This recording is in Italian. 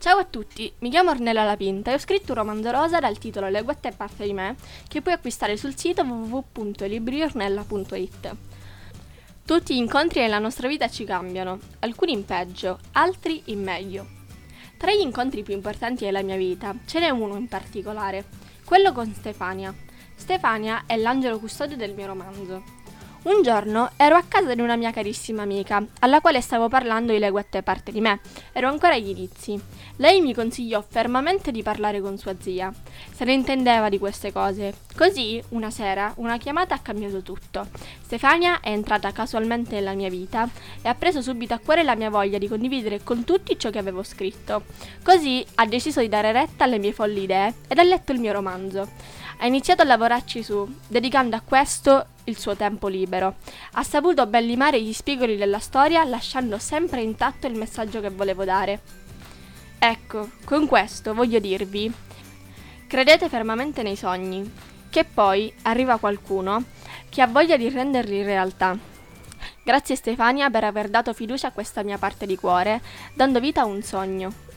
Ciao a tutti, mi chiamo Ornella Lapinta e ho scritto un romanzo rosa dal titolo Le guette parte di me, che puoi acquistare sul sito www.libriornella.it. Tutti gli incontri nella nostra vita ci cambiano, alcuni in peggio, altri in meglio. Tra gli incontri più importanti della mia vita ce n'è uno in particolare, quello con Stefania. Stefania è l'angelo custode del mio romanzo. Un giorno ero a casa di una mia carissima amica, alla quale stavo parlando di leguette parte di me. Ero ancora agli inizi. Lei mi consigliò fermamente di parlare con sua zia. Se ne intendeva di queste cose. Così, una sera, una chiamata ha cambiato tutto. Stefania è entrata casualmente nella mia vita e ha preso subito a cuore la mia voglia di condividere con tutti ciò che avevo scritto. Così ha deciso di dare retta alle mie folli idee ed ha letto il mio romanzo. Ha iniziato a lavorarci su, dedicando a questo il suo tempo libero. Ha saputo ben limare gli spigoli della storia, lasciando sempre intatto il messaggio che volevo dare. Ecco, con questo voglio dirvi, credete fermamente nei sogni, che poi arriva qualcuno che ha voglia di renderli realtà. Grazie Stefania per aver dato fiducia a questa mia parte di cuore, dando vita a un sogno.